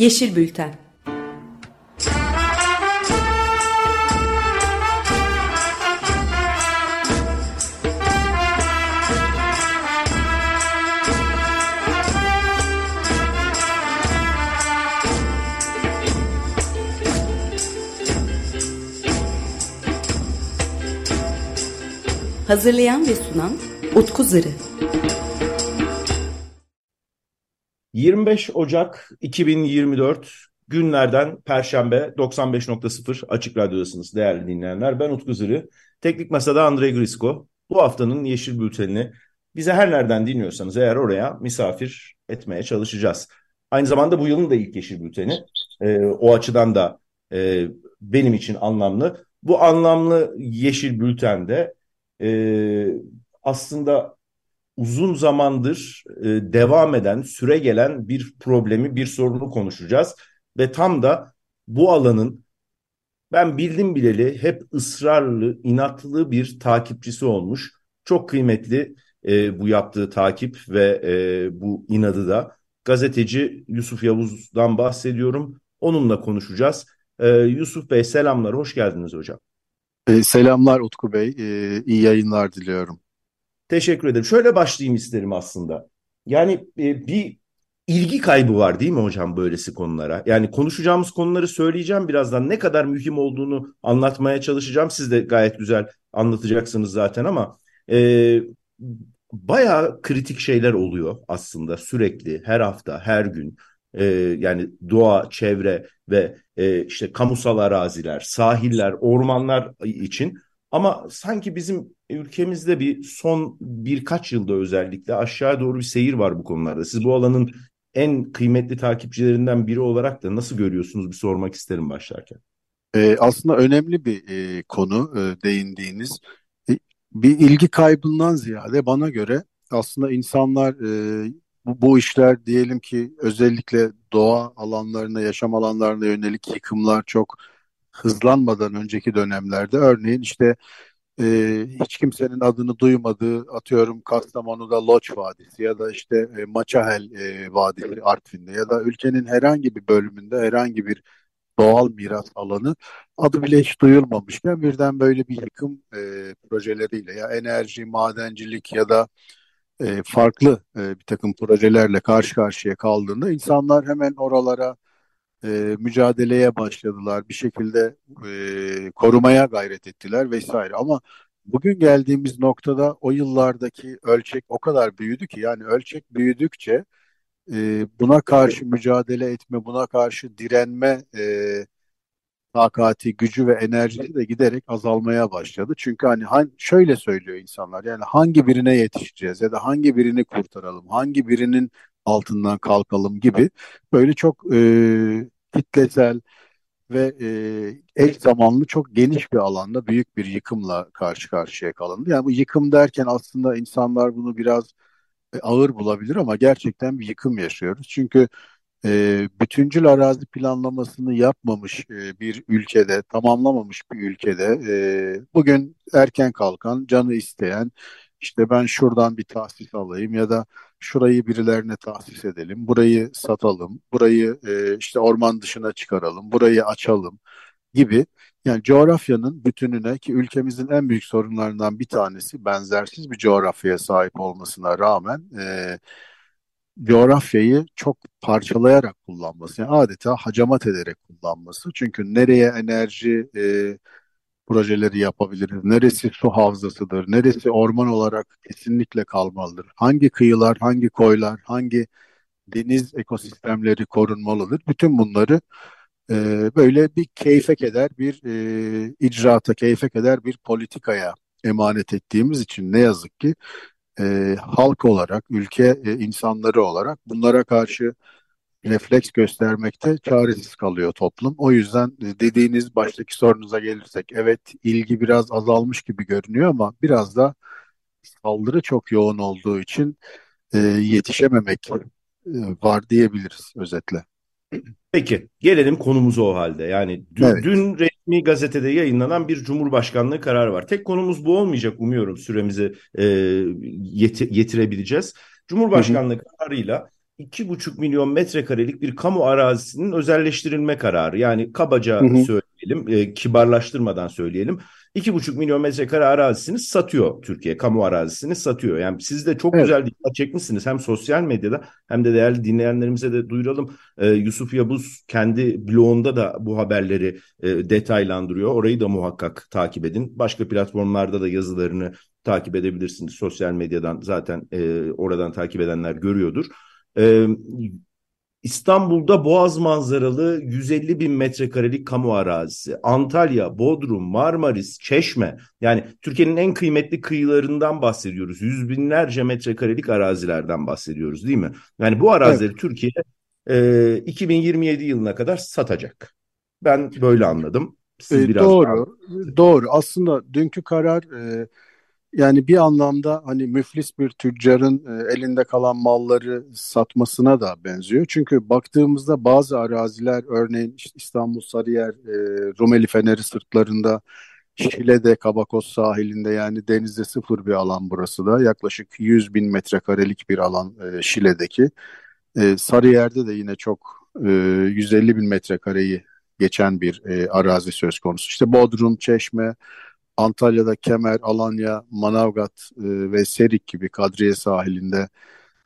Yeşil Bülten Hazırlayan ve sunan Utku Zırı. 25 Ocak 2024 günlerden Perşembe 95.0 Açık Radyo'dasınız değerli dinleyenler. Ben Utku Zırı. Teknik Masa'da Andrei Grisko. Bu haftanın Yeşil Bülteni'ni bize her nereden dinliyorsanız eğer oraya misafir etmeye çalışacağız. Aynı zamanda bu yılın da ilk Yeşil Bülteni. Ee, o açıdan da e, benim için anlamlı. Bu anlamlı Yeşil Bülten'de e, aslında uzun zamandır e, devam eden, süre gelen bir problemi, bir sorunu konuşacağız. Ve tam da bu alanın ben bildim bileli hep ısrarlı, inatlı bir takipçisi olmuş. Çok kıymetli e, bu yaptığı takip ve e, bu inadı da. Gazeteci Yusuf Yavuz'dan bahsediyorum. Onunla konuşacağız. E, Yusuf Bey selamlar, hoş geldiniz hocam. E, selamlar Utku Bey, e, iyi yayınlar diliyorum. Teşekkür ederim. Şöyle başlayayım isterim aslında. Yani e, bir ilgi kaybı var değil mi hocam böylesi konulara? Yani konuşacağımız konuları söyleyeceğim birazdan. Ne kadar mühim olduğunu anlatmaya çalışacağım. Siz de gayet güzel anlatacaksınız zaten ama e, bayağı kritik şeyler oluyor aslında sürekli her hafta her gün. E, yani doğa, çevre ve e, işte kamusal araziler, sahiller, ormanlar için. Ama sanki bizim ülkemizde bir son birkaç yılda özellikle aşağı doğru bir seyir var bu konularda. Siz bu alanın en kıymetli takipçilerinden biri olarak da nasıl görüyorsunuz bir sormak isterim başlarken. Ee, aslında önemli bir e, konu e, değindiğiniz. E, bir ilgi kaybından ziyade bana göre aslında insanlar e, bu, bu işler diyelim ki özellikle doğa alanlarına, yaşam alanlarına yönelik yıkımlar çok hızlanmadan önceki dönemlerde örneğin işte e, hiç kimsenin adını duymadığı atıyorum Kastamonu'da Loç Vadisi ya da işte e, Maçahel e, Vadisi Artvin'de ya da ülkenin herhangi bir bölümünde herhangi bir doğal miras alanı adı bile hiç duyulmamışken birden böyle bir yıkım e, projeleriyle ya enerji, madencilik ya da e, farklı e, bir takım projelerle karşı karşıya kaldığında insanlar hemen oralara e, mücadeleye başladılar. Bir şekilde e, korumaya gayret ettiler vesaire. Ama bugün geldiğimiz noktada o yıllardaki ölçek o kadar büyüdü ki yani ölçek büyüdükçe e, buna karşı mücadele etme, buna karşı direnme e, takati, gücü ve enerjisi de giderek azalmaya başladı. Çünkü hani şöyle söylüyor insanlar yani hangi birine yetişeceğiz ya da hangi birini kurtaralım, hangi birinin altından kalkalım gibi böyle çok e, kitlesel ve e, eş zamanlı çok geniş bir alanda büyük bir yıkımla karşı karşıya kalındı. Yani bu yıkım derken aslında insanlar bunu biraz e, ağır bulabilir ama gerçekten bir yıkım yaşıyoruz. Çünkü e, bütüncül arazi planlamasını yapmamış e, bir ülkede, tamamlamamış bir ülkede e, bugün erken kalkan, canı isteyen, işte ben şuradan bir tahsis alayım ya da şurayı birilerine tahsis edelim, burayı satalım, burayı e, işte orman dışına çıkaralım, burayı açalım gibi. Yani coğrafyanın bütününe ki ülkemizin en büyük sorunlarından bir tanesi benzersiz bir coğrafyaya sahip olmasına rağmen e, coğrafyayı çok parçalayarak kullanması, yani adeta hacamat ederek kullanması. Çünkü nereye enerji e, projeleri yapabiliriz, neresi su havzasıdır, neresi orman olarak kesinlikle kalmalıdır, hangi kıyılar, hangi koylar, hangi deniz ekosistemleri korunmalıdır. Bütün bunları e, böyle bir keyfe keder, bir e, icraata keyfe keder bir politikaya emanet ettiğimiz için ne yazık ki e, halk olarak, ülke e, insanları olarak bunlara karşı refleks göstermekte çaresiz kalıyor toplum. O yüzden dediğiniz baştaki sorunuza gelirsek evet ilgi biraz azalmış gibi görünüyor ama biraz da saldırı çok yoğun olduğu için e, yetişememek e, var diyebiliriz özetle. Peki gelelim konumuza o halde. Yani dün, evet. dün resmi gazetede yayınlanan bir Cumhurbaşkanlığı kararı var. Tek konumuz bu olmayacak umuyorum süremizi e, yeti, yetirebileceğiz. Cumhurbaşkanlığı hı hı. kararıyla 2,5 milyon metrekarelik bir kamu arazisinin özelleştirilme kararı. Yani kabaca hı hı. söyleyelim, e, kibarlaştırmadan söyleyelim. 2,5 milyon metrekare arazisini satıyor Türkiye. Kamu arazisini satıyor. Yani siz de çok evet. güzel dikkat çekmişsiniz. Hem sosyal medyada hem de değerli dinleyenlerimize de duyuralım. Ee, Yusuf Yabuz kendi blogunda da bu haberleri e, detaylandırıyor. Orayı da muhakkak takip edin. Başka platformlarda da yazılarını takip edebilirsiniz. Sosyal medyadan zaten e, oradan takip edenler görüyordur. E, İstanbul'da Boğaz manzaralı 150 bin metrekarelik kamu arazisi. Antalya, Bodrum, Marmaris, Çeşme. Yani Türkiye'nin en kıymetli kıyılarından bahsediyoruz. Yüz binlerce metrekarelik arazilerden bahsediyoruz değil mi? Yani bu arazileri evet. Türkiye e, 2027 yılına kadar satacak. Ben böyle anladım. Siz e, biraz doğru, daha... doğru. Aslında dünkü karar e, yani bir anlamda hani müflis bir tüccarın e, elinde kalan malları satmasına da benziyor. Çünkü baktığımızda bazı araziler örneğin İstanbul Sarıyer, e, Rumeli Feneri sırtlarında, Şile'de Kabakos sahilinde yani denizde sıfır bir alan burası da yaklaşık 100 bin metrekarelik bir alan e, Şile'deki. E, Sarıyer'de de yine çok e, 150 bin metrekareyi geçen bir arazi söz konusu. İşte Bodrum, Çeşme, Antalya'da Kemer, Alanya, Manavgat e, ve Serik gibi Kadriye sahilinde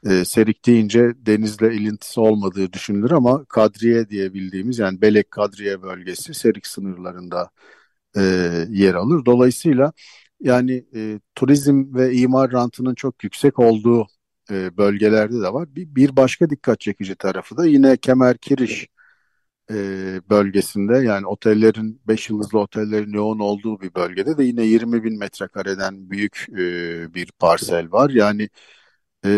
e, Serik deyince denizle ilintisi olmadığı düşünülür ama Kadriye diye bildiğimiz yani Belek Kadriye bölgesi Serik sınırlarında e, yer alır. Dolayısıyla yani e, turizm ve imar rantının çok yüksek olduğu e, bölgelerde de var. Bir, bir başka dikkat çekici tarafı da yine Kemer Kiriş e, bölgesinde yani otellerin 5 yıldızlı otellerin yoğun olduğu bir bölgede de yine 20 bin metrekareden büyük e, bir parsel var. Yani e,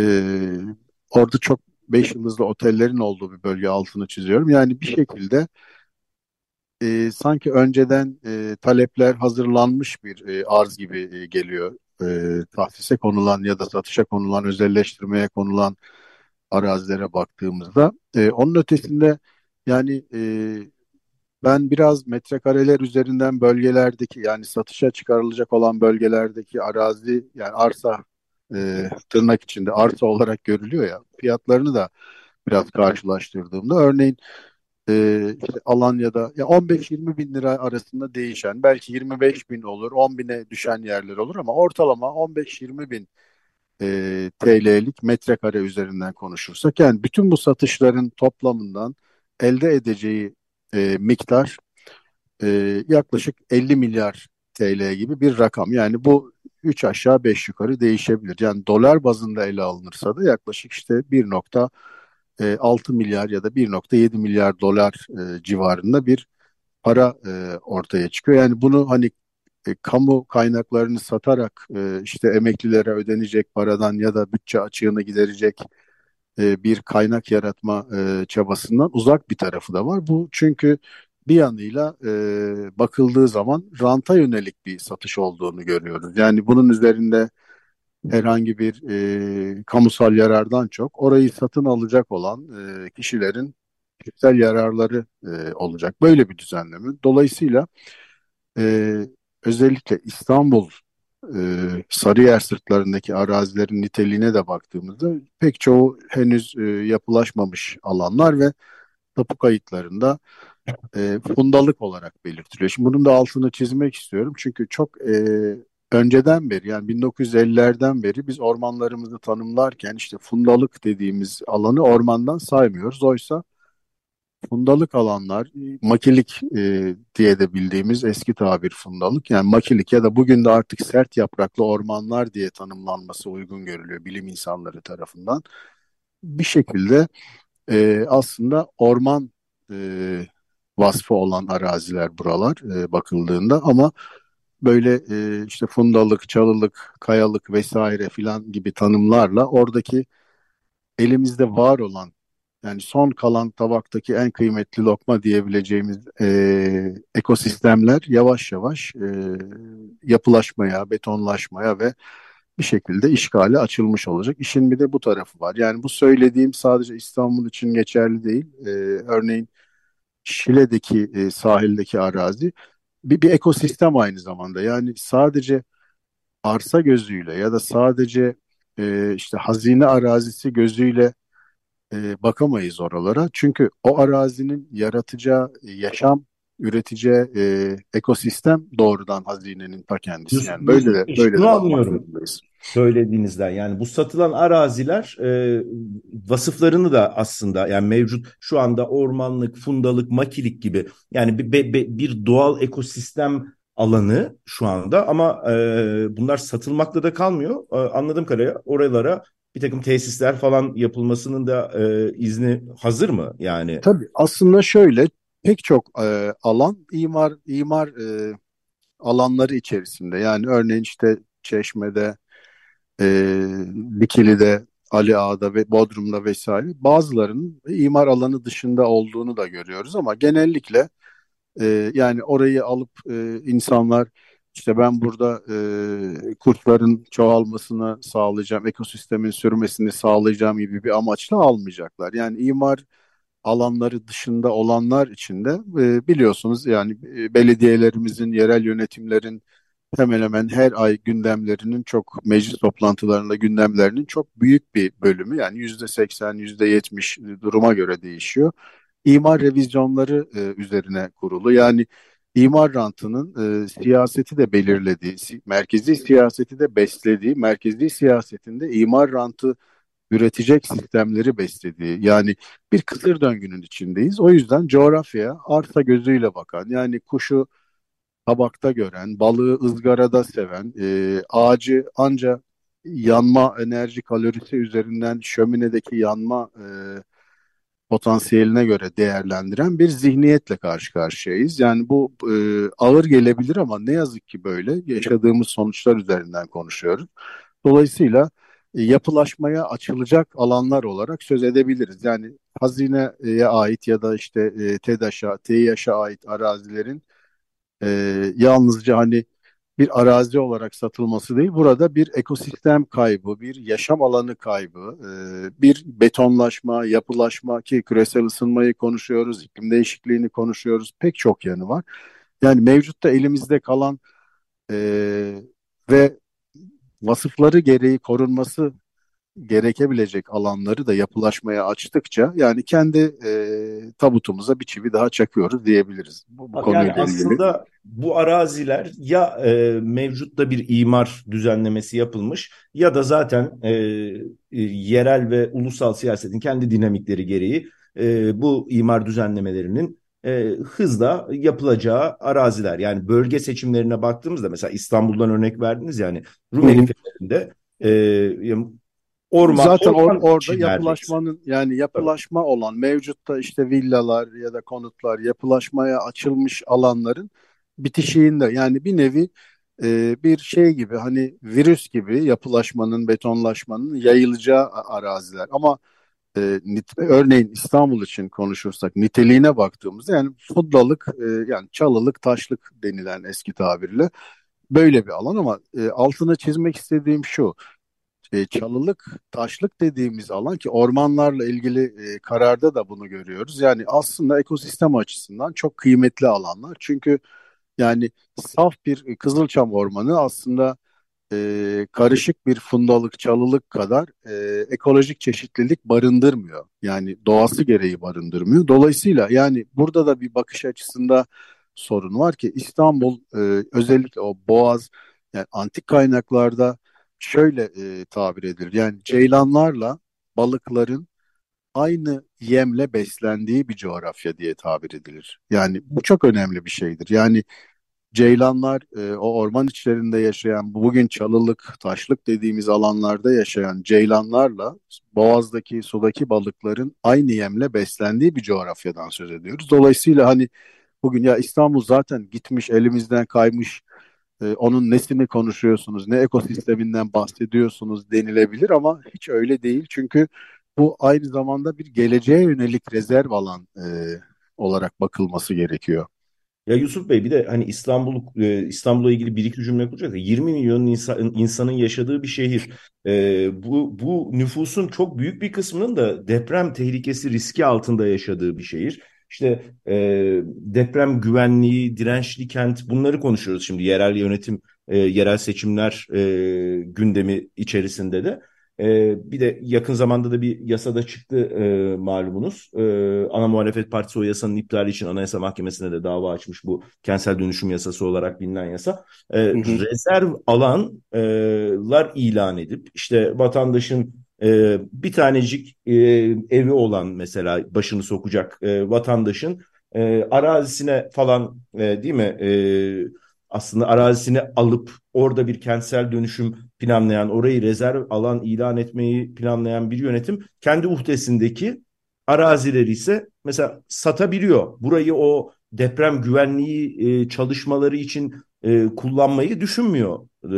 orada çok 5 yıldızlı otellerin olduğu bir bölge altını çiziyorum. Yani bir şekilde e, sanki önceden e, talepler hazırlanmış bir e, arz gibi e, geliyor. E, tahsise konulan ya da satışa konulan, özelleştirmeye konulan arazilere baktığımızda. E, onun ötesinde yani e, ben biraz metrekareler üzerinden bölgelerdeki yani satışa çıkarılacak olan bölgelerdeki arazi yani arsa e, tırnak içinde arsa olarak görülüyor ya fiyatlarını da biraz karşılaştırdığımda örneğin e, işte Alanya'da ya 15-20 bin lira arasında değişen belki 25 bin olur 10 bine düşen yerler olur ama ortalama 15-20 bin e, TL'lik metrekare üzerinden konuşursak yani bütün bu satışların toplamından elde edeceği e, miktar e, yaklaşık 50 milyar TL gibi bir rakam. Yani bu 3 aşağı 5 yukarı değişebilir. Yani dolar bazında ele alınırsa da yaklaşık işte 1.6 milyar ya da 1.7 milyar dolar e, civarında bir para e, ortaya çıkıyor. Yani bunu hani e, kamu kaynaklarını satarak e, işte emeklilere ödenecek paradan ya da bütçe açığını giderecek e, bir kaynak yaratma e, çabasından uzak bir tarafı da var. Bu çünkü bir yanıyla e, bakıldığı zaman ranta yönelik bir satış olduğunu görüyoruz. Yani bunun üzerinde herhangi bir kamusal yarardan çok orayı satın alacak olan kişilerin kişisel yararları olacak. Böyle bir düzenleme. Dolayısıyla özellikle İstanbul e, Sarıyer sırtlarındaki arazilerin niteliğine de baktığımızda pek çoğu henüz e, yapılaşmamış alanlar ve tapu kayıtlarında e, fundalık olarak belirtiliyor. Şimdi bunun da altını çizmek istiyorum çünkü çok e, önceden beri yani 1950'lerden beri biz ormanlarımızı tanımlarken işte fundalık dediğimiz alanı ormandan saymıyoruz. Oysa fundalık alanlar, makilik e, diye de bildiğimiz eski tabir fundalık. Yani makilik ya da bugün de artık sert yapraklı ormanlar diye tanımlanması uygun görülüyor bilim insanları tarafından. Bir şekilde e, aslında orman e, vasfı olan araziler buralar e, bakıldığında ama böyle e, işte fundalık, çalılık, kayalık vesaire filan gibi tanımlarla oradaki elimizde var olan yani son kalan tabaktaki en kıymetli lokma diyebileceğimiz e, ekosistemler yavaş yavaş e, yapılaşmaya, betonlaşmaya ve bir şekilde işgale açılmış olacak. İşin bir de bu tarafı var. Yani bu söylediğim sadece İstanbul için geçerli değil. E, örneğin Şile'deki e, sahildeki arazi bir, bir ekosistem aynı zamanda. Yani sadece arsa gözüyle ya da sadece e, işte hazine arazisi gözüyle e, bakamayız oralara. Çünkü o arazinin yaratacağı yaşam, üreteceği e, ekosistem doğrudan hazinenin ta kendisi. Yani böyle de böyle de anlıyorum söylediğinizden. Yani bu satılan araziler e, vasıflarını da aslında yani mevcut şu anda ormanlık, fundalık, makilik gibi yani bir, bir, bir doğal ekosistem alanı şu anda ama e, bunlar satılmakla da kalmıyor. E, anladığım kadarıyla oralara bir takım tesisler falan yapılmasının da e, izni hazır mı yani? Tabii aslında şöyle pek çok e, alan imar imar e, alanları içerisinde. Yani örneğin işte Çeşme'de, e, Dikili'de, Ali Ağa'da ve Bodrum'da vesaire bazılarının imar alanı dışında olduğunu da görüyoruz ama genellikle e, yani orayı alıp e, insanlar işte ben burada e, kurtların çoğalmasını sağlayacağım, ekosistemin sürmesini sağlayacağım gibi bir amaçla almayacaklar. Yani imar alanları dışında olanlar için de e, biliyorsunuz yani e, belediyelerimizin, yerel yönetimlerin hemen hemen her ay gündemlerinin çok meclis toplantılarında gündemlerinin çok büyük bir bölümü yani yüzde seksen, yüzde yetmiş duruma göre değişiyor. İmar revizyonları e, üzerine kurulu. Yani imar rantının e, siyaseti de belirlediği, si merkezi siyaseti de beslediği, merkezi siyasetinde imar rantı üretecek sistemleri beslediği yani bir kısır döngünün içindeyiz. O yüzden coğrafyaya arsa gözüyle bakan yani kuşu tabakta gören, balığı ızgarada seven, e, ağacı ancak yanma enerji kalorisi üzerinden şöminedeki yanma e, potansiyeline göre değerlendiren bir zihniyetle karşı karşıyayız. Yani bu e, ağır gelebilir ama ne yazık ki böyle yaşadığımız sonuçlar üzerinden konuşuyoruz. Dolayısıyla e, yapılaşmaya açılacak alanlar olarak söz edebiliriz. Yani hazineye ait ya da işte e, TEDAŞ'a, TİH'a ait arazilerin e, yalnızca hani bir arazi olarak satılması değil, burada bir ekosistem kaybı, bir yaşam alanı kaybı, e, bir betonlaşma, yapılaşma ki küresel ısınmayı konuşuyoruz, iklim değişikliğini konuşuyoruz, pek çok yanı var. Yani mevcutta elimizde kalan e, ve vasıfları gereği korunması gerekebilecek alanları da yapılaşmaya açtıkça yani kendi e, tabutumuza bir çivi daha çakıyoruz diyebiliriz. Bu, bu yani aslında bu araziler ya e, mevcutta bir imar düzenlemesi yapılmış ya da zaten e, e, yerel ve ulusal siyasetin kendi dinamikleri gereği e, bu imar düzenlemelerinin e, hızla yapılacağı araziler. Yani bölge seçimlerine baktığımızda mesela İstanbul'dan örnek verdiniz yani Rumeli Fetheri'nde e, Orman, Zaten orman or, orada yapılaşmanın yani yapılaşma evet. olan mevcutta işte villalar ya da konutlar yapılaşmaya açılmış alanların bitişiğinde yani bir nevi e, bir şey gibi hani virüs gibi yapılaşmanın betonlaşmanın yayılacağı araziler. Ama e, nit, örneğin İstanbul için konuşursak niteliğine baktığımızda yani fudlalık e, yani çalılık taşlık denilen eski tabirle böyle bir alan. Ama e, altını çizmek istediğim şu e, çalılık, taşlık dediğimiz alan ki ormanlarla ilgili e, kararda da bunu görüyoruz. Yani aslında ekosistem açısından çok kıymetli alanlar. Çünkü yani saf bir Kızılçam ormanı aslında e, karışık bir fundalık, çalılık kadar e, ekolojik çeşitlilik barındırmıyor. Yani doğası gereği barındırmıyor. Dolayısıyla yani burada da bir bakış açısında sorun var ki İstanbul e, özellikle o Boğaz yani antik kaynaklarda şöyle e, tabir edilir. Yani ceylanlarla balıkların aynı yemle beslendiği bir coğrafya diye tabir edilir. Yani bu çok önemli bir şeydir. Yani ceylanlar e, o orman içlerinde yaşayan bugün çalılık, taşlık dediğimiz alanlarda yaşayan ceylanlarla boğazdaki sudaki balıkların aynı yemle beslendiği bir coğrafyadan söz ediyoruz. Dolayısıyla hani bugün ya İstanbul zaten gitmiş elimizden kaymış e, onun nesini konuşuyorsunuz, ne ekosisteminden bahsediyorsunuz denilebilir ama hiç öyle değil. Çünkü bu aynı zamanda bir geleceğe yönelik rezerv alan e, olarak bakılması gerekiyor. Ya Yusuf Bey bir de hani İstanbul e, İstanbul'la ilgili bir iki cümle kuracak. 20 milyon insan, insanın yaşadığı bir şehir. E, bu bu nüfusun çok büyük bir kısmının da deprem tehlikesi riski altında yaşadığı bir şehir. İşte e, deprem güvenliği, dirençli kent bunları konuşuyoruz şimdi yerel yönetim, e, yerel seçimler e, gündemi içerisinde de. E, bir de yakın zamanda da bir yasada çıktı e, malumunuz. E, ana muhalefet partisi o yasanın iptali için Anayasa Mahkemesi'ne de dava açmış bu kentsel dönüşüm yasası olarak bilinen yasa. E, hı hı. Rezerv alanlar ilan edip işte vatandaşın e, bir tanecik e, evi olan mesela başını sokacak e, vatandaşın e, arazisine falan e, değil mi e, aslında arazisini alıp orada bir kentsel dönüşüm planlayan, orayı rezerv alan ilan etmeyi planlayan bir yönetim kendi uhdesindeki arazileri ise mesela satabiliyor. Burayı o deprem güvenliği e, çalışmaları için e, kullanmayı düşünmüyor e,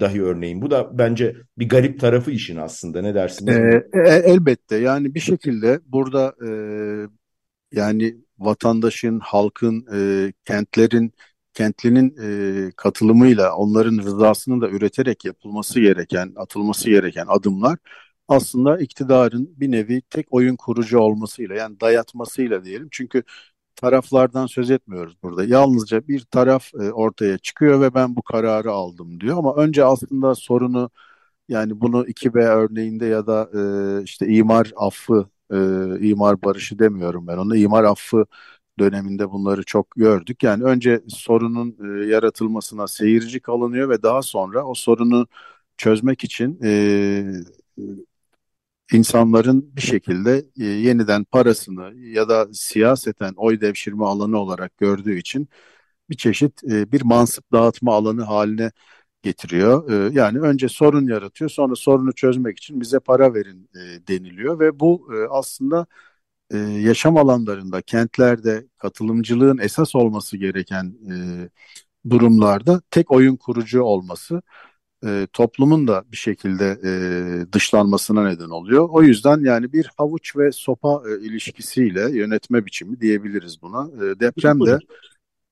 dahi örneğin. Bu da bence bir garip tarafı işin aslında. Ne dersiniz? E, e, elbette yani bir şekilde burada e, yani vatandaşın, halkın, e, kentlerin kentlinin e, katılımıyla onların rızasını da üreterek yapılması gereken, atılması gereken adımlar aslında iktidarın bir nevi tek oyun kurucu olmasıyla yani dayatmasıyla diyelim. Çünkü taraflardan söz etmiyoruz burada. Yalnızca bir taraf e, ortaya çıkıyor ve ben bu kararı aldım diyor. Ama önce aslında sorunu yani bunu 2B örneğinde ya da e, işte imar affı, e, imar barışı demiyorum ben onu. imar affı döneminde bunları çok gördük. Yani önce sorunun e, yaratılmasına seyirci kalınıyor ve daha sonra o sorunu çözmek için e, insanların bir şekilde e, yeniden parasını ya da siyaseten oy devşirme alanı olarak gördüğü için bir çeşit e, bir mansıp dağıtma alanı haline getiriyor. E, yani önce sorun yaratıyor, sonra sorunu çözmek için bize para verin e, deniliyor ve bu e, aslında e, yaşam alanlarında, kentlerde katılımcılığın esas olması gereken e, durumlarda tek oyun kurucu olması e, toplumun da bir şekilde e, dışlanmasına neden oluyor. O yüzden yani bir havuç ve sopa e, ilişkisiyle yönetme biçimi diyebiliriz buna. E, deprem de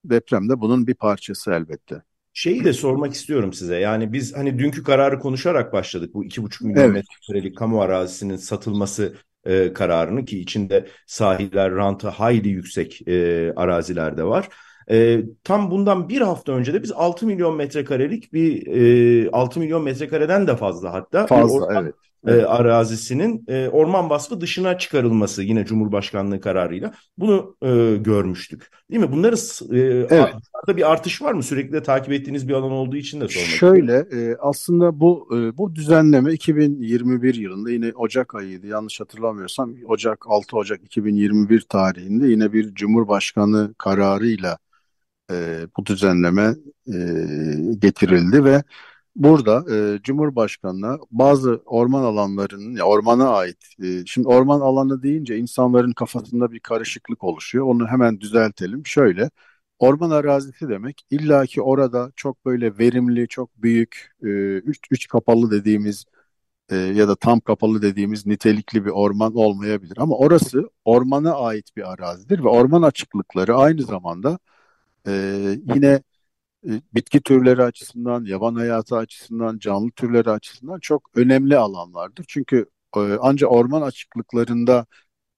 deprem de bunun bir parçası elbette. Şeyi de sormak istiyorum size. Yani biz hani dünkü kararı konuşarak başladık. Bu iki buçuk milyon evet. metrekarelik kamu arazisinin satılması e, kararını ki içinde sahiller, rantı hayli yüksek e, araziler de var. E, tam bundan bir hafta önce de biz 6 milyon metrekarelik bir e, 6 milyon metrekareden de fazla hatta fazla orman, evet. E, arazisinin e, orman vasfı dışına çıkarılması yine Cumhurbaşkanlığı kararıyla bunu e, görmüştük. Değil mi? Bunların e, evet. bir artış var mı? Sürekli de takip ettiğiniz bir alan olduğu için de sormak Şöyle e, aslında bu e, bu düzenleme 2021 yılında yine Ocak ayıydı yanlış hatırlamıyorsam Ocak 6 Ocak 2021 tarihinde yine bir Cumhurbaşkanı kararıyla e, bu düzenleme e, getirildi ve burada e, Cumhurbaşkanı'na bazı orman alanlarının, ya ormana ait, e, şimdi orman alanı deyince insanların kafasında bir karışıklık oluşuyor. Onu hemen düzeltelim. Şöyle, orman arazisi demek illaki orada çok böyle verimli, çok büyük, e, üç, üç kapalı dediğimiz e, ya da tam kapalı dediğimiz nitelikli bir orman olmayabilir. Ama orası ormana ait bir arazidir ve orman açıklıkları aynı zamanda ee, yine e, bitki türleri açısından, yaban hayatı açısından, canlı türleri açısından çok önemli alanlardır. Çünkü e, ancak orman açıklıklarında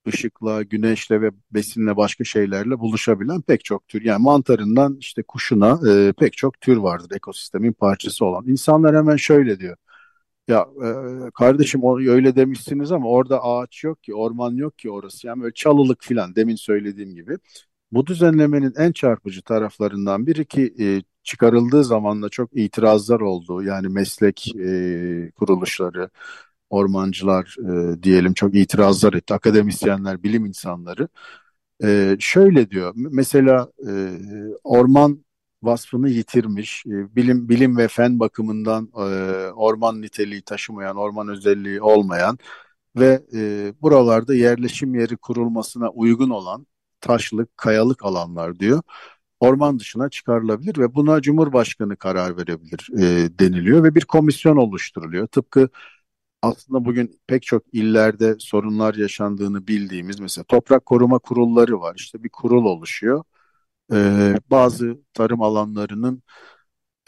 ışıkla, güneşle ve besinle başka şeylerle buluşabilen pek çok tür. Yani mantarından işte kuşuna e, pek çok tür vardır ekosistemin parçası olan. İnsanlar hemen şöyle diyor. Ya e, kardeşim öyle demişsiniz ama orada ağaç yok ki, orman yok ki orası. Yani böyle çalılık filan demin söylediğim gibi. Bu düzenlemenin en çarpıcı taraflarından biri ki e, çıkarıldığı zaman da çok itirazlar oldu. Yani meslek e, kuruluşları, ormancılar e, diyelim çok itirazlar etti. Akademisyenler, bilim insanları. E, şöyle diyor, mesela e, orman vasfını yitirmiş, e, bilim bilim ve fen bakımından e, orman niteliği taşımayan, orman özelliği olmayan ve e, buralarda yerleşim yeri kurulmasına uygun olan taşlık, kayalık alanlar diyor. Orman dışına çıkarılabilir ve buna Cumhurbaşkanı karar verebilir e, deniliyor ve bir komisyon oluşturuluyor. Tıpkı aslında bugün pek çok illerde sorunlar yaşandığını bildiğimiz mesela toprak koruma kurulları var. İşte bir kurul oluşuyor. Ee, bazı tarım alanlarının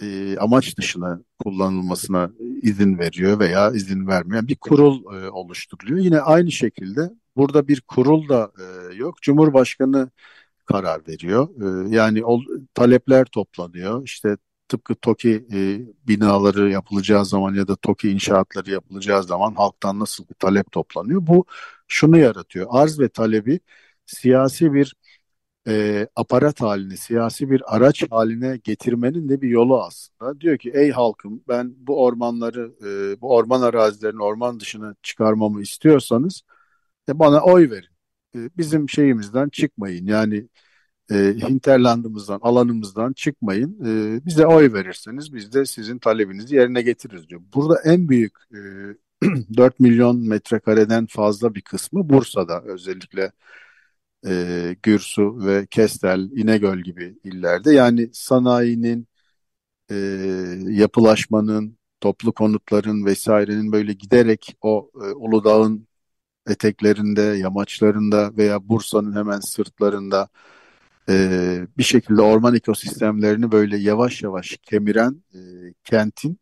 e, amaç dışına kullanılmasına izin veriyor veya izin vermeyen bir kurul e, oluşturuluyor. Yine aynı şekilde Burada bir kurul da e, yok. Cumhurbaşkanı karar veriyor. E, yani o, talepler toplanıyor. İşte tıpkı TOKİ e, binaları yapılacağı zaman ya da TOKİ inşaatları yapılacağı zaman halktan nasıl bir talep toplanıyor? Bu şunu yaratıyor. Arz ve talebi siyasi bir e, aparat haline, siyasi bir araç haline getirmenin de bir yolu aslında. Diyor ki ey halkım ben bu ormanları, e, bu orman arazilerini orman dışına çıkarmamı istiyorsanız e, bana oy verin. E, bizim şeyimizden çıkmayın. Yani e, hinterlandımızdan, alanımızdan çıkmayın. E, bize oy verirseniz biz de sizin talebinizi yerine getiririz diyor. Burada en büyük e, 4 milyon metrekareden fazla bir kısmı Bursa'da özellikle e, Gürsu ve Kestel, İnegöl gibi illerde. Yani sanayinin, e, yapılaşmanın, toplu konutların vesairenin böyle giderek o e, Uludağ'ın eteklerinde, yamaçlarında veya Bursa'nın hemen sırtlarında e, bir şekilde orman ekosistemlerini böyle yavaş yavaş kemiren e, kentin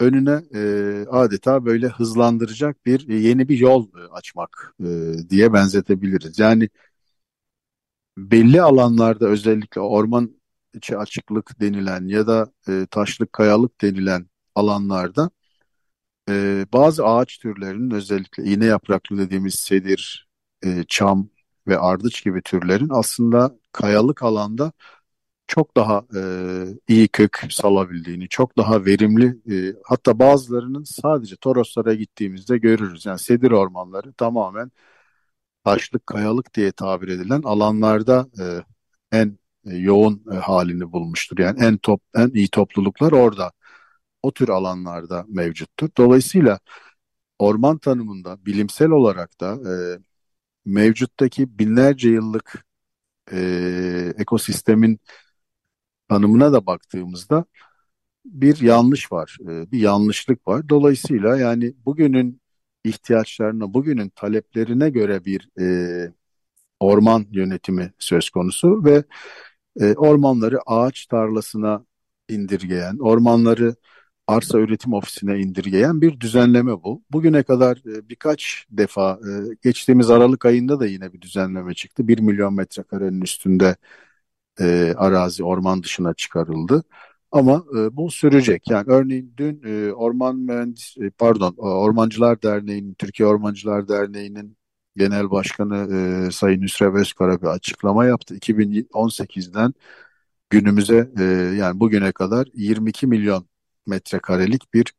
önüne e, adeta böyle hızlandıracak bir e, yeni bir yol e, açmak e, diye benzetebiliriz. Yani belli alanlarda özellikle orman içi açıklık denilen ya da e, taşlık kayalık denilen alanlarda e, bazı ağaç türlerinin özellikle iğne yapraklı dediğimiz sedir, e, çam ve ardıç gibi türlerin aslında kayalık alanda çok daha e, iyi kök salabildiğini, çok daha verimli e, hatta bazılarının sadece Toroslara gittiğimizde görürüz. Yani sedir ormanları tamamen taşlık, kayalık diye tabir edilen alanlarda e, en e, yoğun e, halini bulmuştur. Yani en top en iyi topluluklar orada o tür alanlarda mevcuttur. Dolayısıyla orman tanımında bilimsel olarak da e, mevcuttaki binlerce yıllık e, ekosistemin tanımına da baktığımızda bir yanlış var, e, bir yanlışlık var. Dolayısıyla yani bugünün ihtiyaçlarına, bugünün taleplerine göre bir e, orman yönetimi söz konusu ve e, ormanları ağaç tarlasına indirgeyen, ormanları arsa üretim ofisine indirgeyen bir düzenleme bu. Bugüne kadar e, birkaç defa e, geçtiğimiz Aralık ayında da yine bir düzenleme çıktı. 1 milyon metrekarenin üstünde e, arazi orman dışına çıkarıldı. Ama e, bu sürecek. Yani örneğin dün e, Orman Mühendis e, pardon Ormancılar Derneği'nin Türkiye Ormancılar Derneği'nin Genel Başkanı e, Sayın Hüsrev Özkara bir açıklama yaptı. 2018'den günümüze e, yani bugüne kadar 22 milyon metrekarelik bir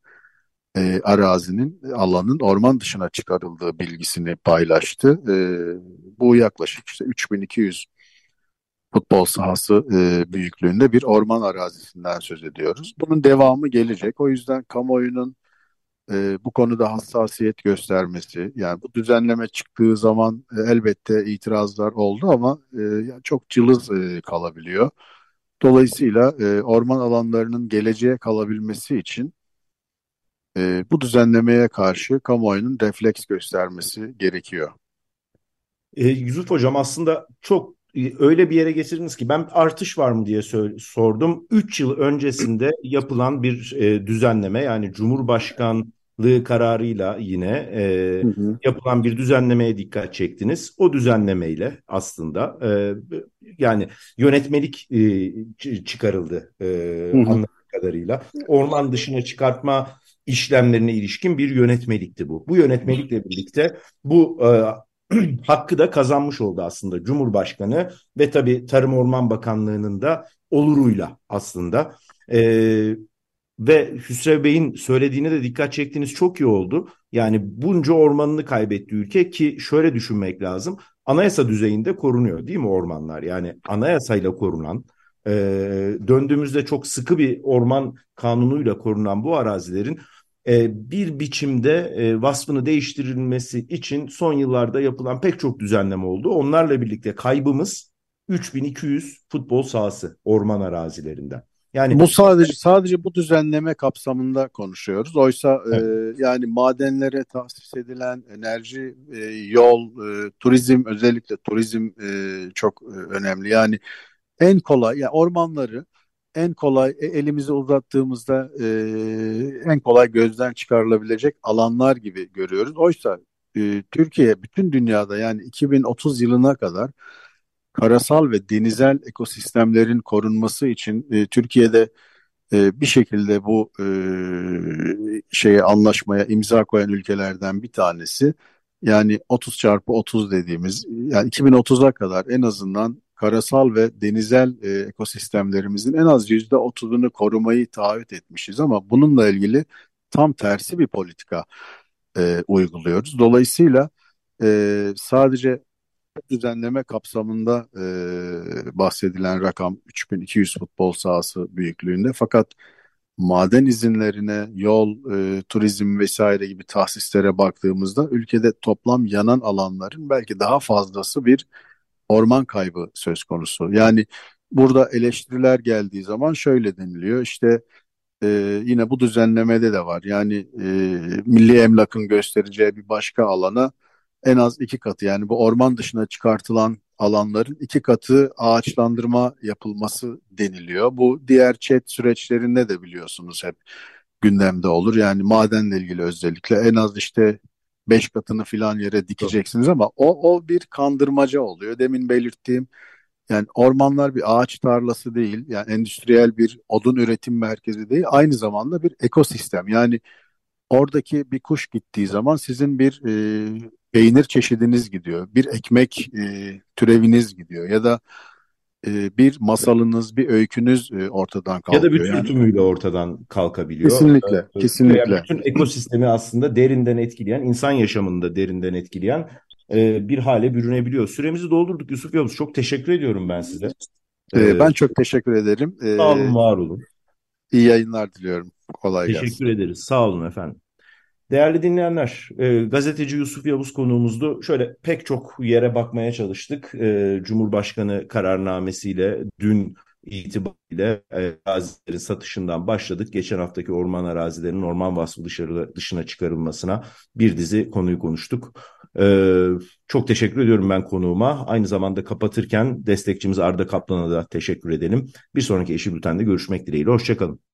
e, arazinin, alanın orman dışına çıkarıldığı bilgisini paylaştı. E, bu yaklaşık işte 3200 futbol sahası e, büyüklüğünde bir orman arazisinden söz ediyoruz. Bunun devamı gelecek. O yüzden kamuoyunun e, bu konuda hassasiyet göstermesi, yani bu düzenleme çıktığı zaman e, elbette itirazlar oldu ama e, çok cılız e, kalabiliyor. Dolayısıyla e, orman alanlarının geleceğe kalabilmesi için e, bu düzenlemeye karşı kamuoyunun refleks göstermesi gerekiyor. E, Yusuf Hocam aslında çok öyle bir yere getirdiniz ki ben artış var mı diye sordum. 3 yıl öncesinde yapılan bir e, düzenleme yani Cumhurbaşkanlığı kararıyla yine e, hı hı. yapılan bir düzenlemeye dikkat çektiniz. O düzenlemeyle aslında e, yani yönetmelik e, çıkarıldı e, anladığım kadarıyla. Orman dışına çıkartma işlemlerine ilişkin bir yönetmelikti bu. Bu yönetmelikle birlikte bu e, hakkı da kazanmış oldu aslında Cumhurbaşkanı ve tabii Tarım Orman Bakanlığı'nın da oluruyla aslında. Ee, ve Hüsrev Bey'in söylediğine de dikkat çektiğiniz çok iyi oldu. Yani bunca ormanını kaybetti ülke ki şöyle düşünmek lazım. Anayasa düzeyinde korunuyor değil mi ormanlar? Yani anayasayla korunan, e, döndüğümüzde çok sıkı bir orman kanunuyla korunan bu arazilerin bir biçimde e, vasfını değiştirilmesi için son yıllarda yapılan pek çok düzenleme oldu. Onlarla birlikte kaybımız 3200 futbol sahası orman arazilerinden. Yani bu sadece sadece bu düzenleme kapsamında konuşuyoruz. Oysa e, evet. e, yani madenlere tahsis edilen enerji, e, yol, e, turizm özellikle turizm e, çok e, önemli. Yani en kolay yani ormanları en kolay e, elimizi uzattığımızda e, en kolay gözden çıkarılabilecek alanlar gibi görüyoruz. Oysa e, Türkiye bütün dünyada yani 2030 yılına kadar karasal ve denizel ekosistemlerin korunması için e, Türkiye'de e, bir şekilde bu e, şeye anlaşmaya imza koyan ülkelerden bir tanesi. Yani 30 çarpı 30 dediğimiz yani 2030'a kadar en azından karasal ve denizel e, ekosistemlerimizin en az yüzde otuzunu korumayı taahhüt etmişiz ama bununla ilgili tam tersi bir politika e, uyguluyoruz. Dolayısıyla e, sadece düzenleme kapsamında e, bahsedilen rakam 3200 futbol sahası büyüklüğünde fakat maden izinlerine, yol, e, turizm vesaire gibi tahsislere baktığımızda ülkede toplam yanan alanların belki daha fazlası bir orman kaybı söz konusu. Yani burada eleştiriler geldiği zaman şöyle deniliyor işte e, yine bu düzenlemede de var. Yani e, milli emlakın göstereceği bir başka alana en az iki katı yani bu orman dışına çıkartılan alanların iki katı ağaçlandırma yapılması deniliyor. Bu diğer chat süreçlerinde de biliyorsunuz hep gündemde olur. Yani madenle ilgili özellikle en az işte beş katını filan yere dikeceksiniz ama o, o bir kandırmaca oluyor. Demin belirttiğim yani ormanlar bir ağaç tarlası değil, yani endüstriyel bir odun üretim merkezi değil, aynı zamanda bir ekosistem. Yani oradaki bir kuş gittiği zaman sizin bir e, peynir çeşidiniz gidiyor, bir ekmek e, türeviniz gidiyor ya da e, bir masalınız, bir öykünüz e, ortadan kalkıyor. Ya da bütün yani, tümüyle ortadan kalkabiliyor. Kesinlikle, Ee, kesinlikle. Yani bütün ekosistemi aslında derinden etkileyen, insan yaşamını da derinden etkileyen e, bir hale bürünebiliyor. Süremizi doldurduk Yusuf Yavuz. Çok teşekkür ediyorum ben size. Ee, Ee, ben çok teşekkür ederim. Ee, Sağ olun, var olun. iyi yayınlar diliyorum. Kolay gelsin. Teşekkür ederiz. Sağ olun efendim. Değerli dinleyenler, e, gazeteci Yusuf Yavuz konuğumuzdu. Şöyle pek çok yere bakmaya çalıştık. E, Cumhurbaşkanı kararnamesiyle dün itibariyle e, arazilerin satışından başladık. Geçen haftaki orman arazilerinin orman vasfı dışarı, dışına çıkarılmasına bir dizi konuyu konuştuk. E, çok teşekkür ediyorum ben konuğuma. Aynı zamanda kapatırken destekçimiz Arda Kaplan'a da teşekkür edelim. Bir sonraki Eşi Bülten'de görüşmek dileğiyle. Hoşçakalın.